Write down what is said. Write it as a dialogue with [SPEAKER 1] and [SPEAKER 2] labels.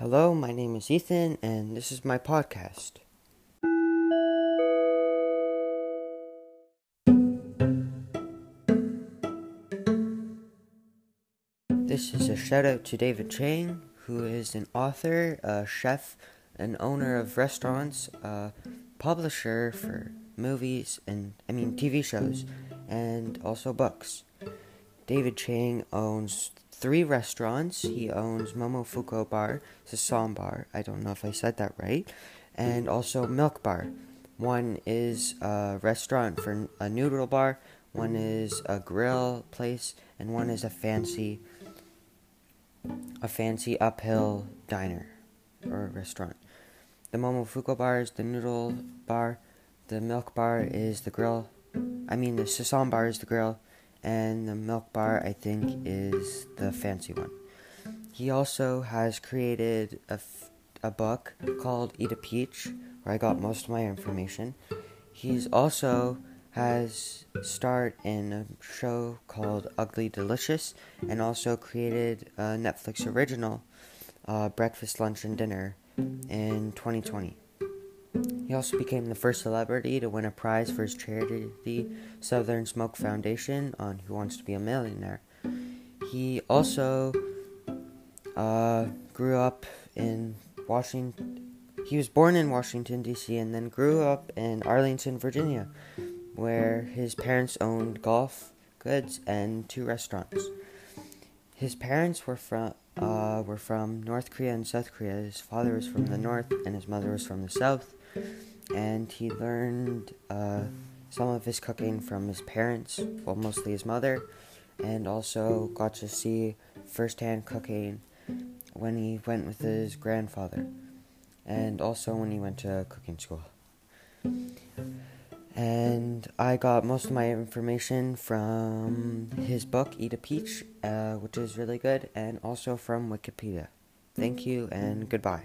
[SPEAKER 1] Hello, my name is Ethan, and this is my podcast. This is a shout out to David Chang, who is an author, a chef, an owner of restaurants, a publisher for movies and, I mean, TV shows, and also books. David Chang owns three restaurants. He owns Momofuku Bar, Sasam Bar, I don't know if I said that right, and also Milk Bar. One is a restaurant for a noodle bar, one is a grill place, and one is a fancy a fancy uphill diner or restaurant. The Momofuku bar is the noodle bar, the milk bar is the grill. I mean the Sasam bar is the grill, and the milk bar I think is the fancy one. He also has created a, f- a book called Eat a Peach, where I got most of my information. He's also has starred in a show called Ugly Delicious and also created a Netflix original, uh, Breakfast, Lunch, and Dinner, in 2020. He also became the first celebrity to win a prize for his charity, Southern Smoke Foundation, on Who Wants to Be a Millionaire. He also uh, grew up in Washington. He was born in Washington, D.C., and then grew up in Arlington, Virginia, where his parents owned golf goods and two restaurants. His parents were from uh, were from North Korea and South Korea. His father was from the north, and his mother was from the south. And he learned uh, some of his cooking from his parents, well, mostly his mother, and also got to see firsthand cooking when he went with his grandfather, and also when he went to cooking school. And I got most of my information from his book, Eat a Peach, uh, which is really good, and also from Wikipedia. Thank you and goodbye.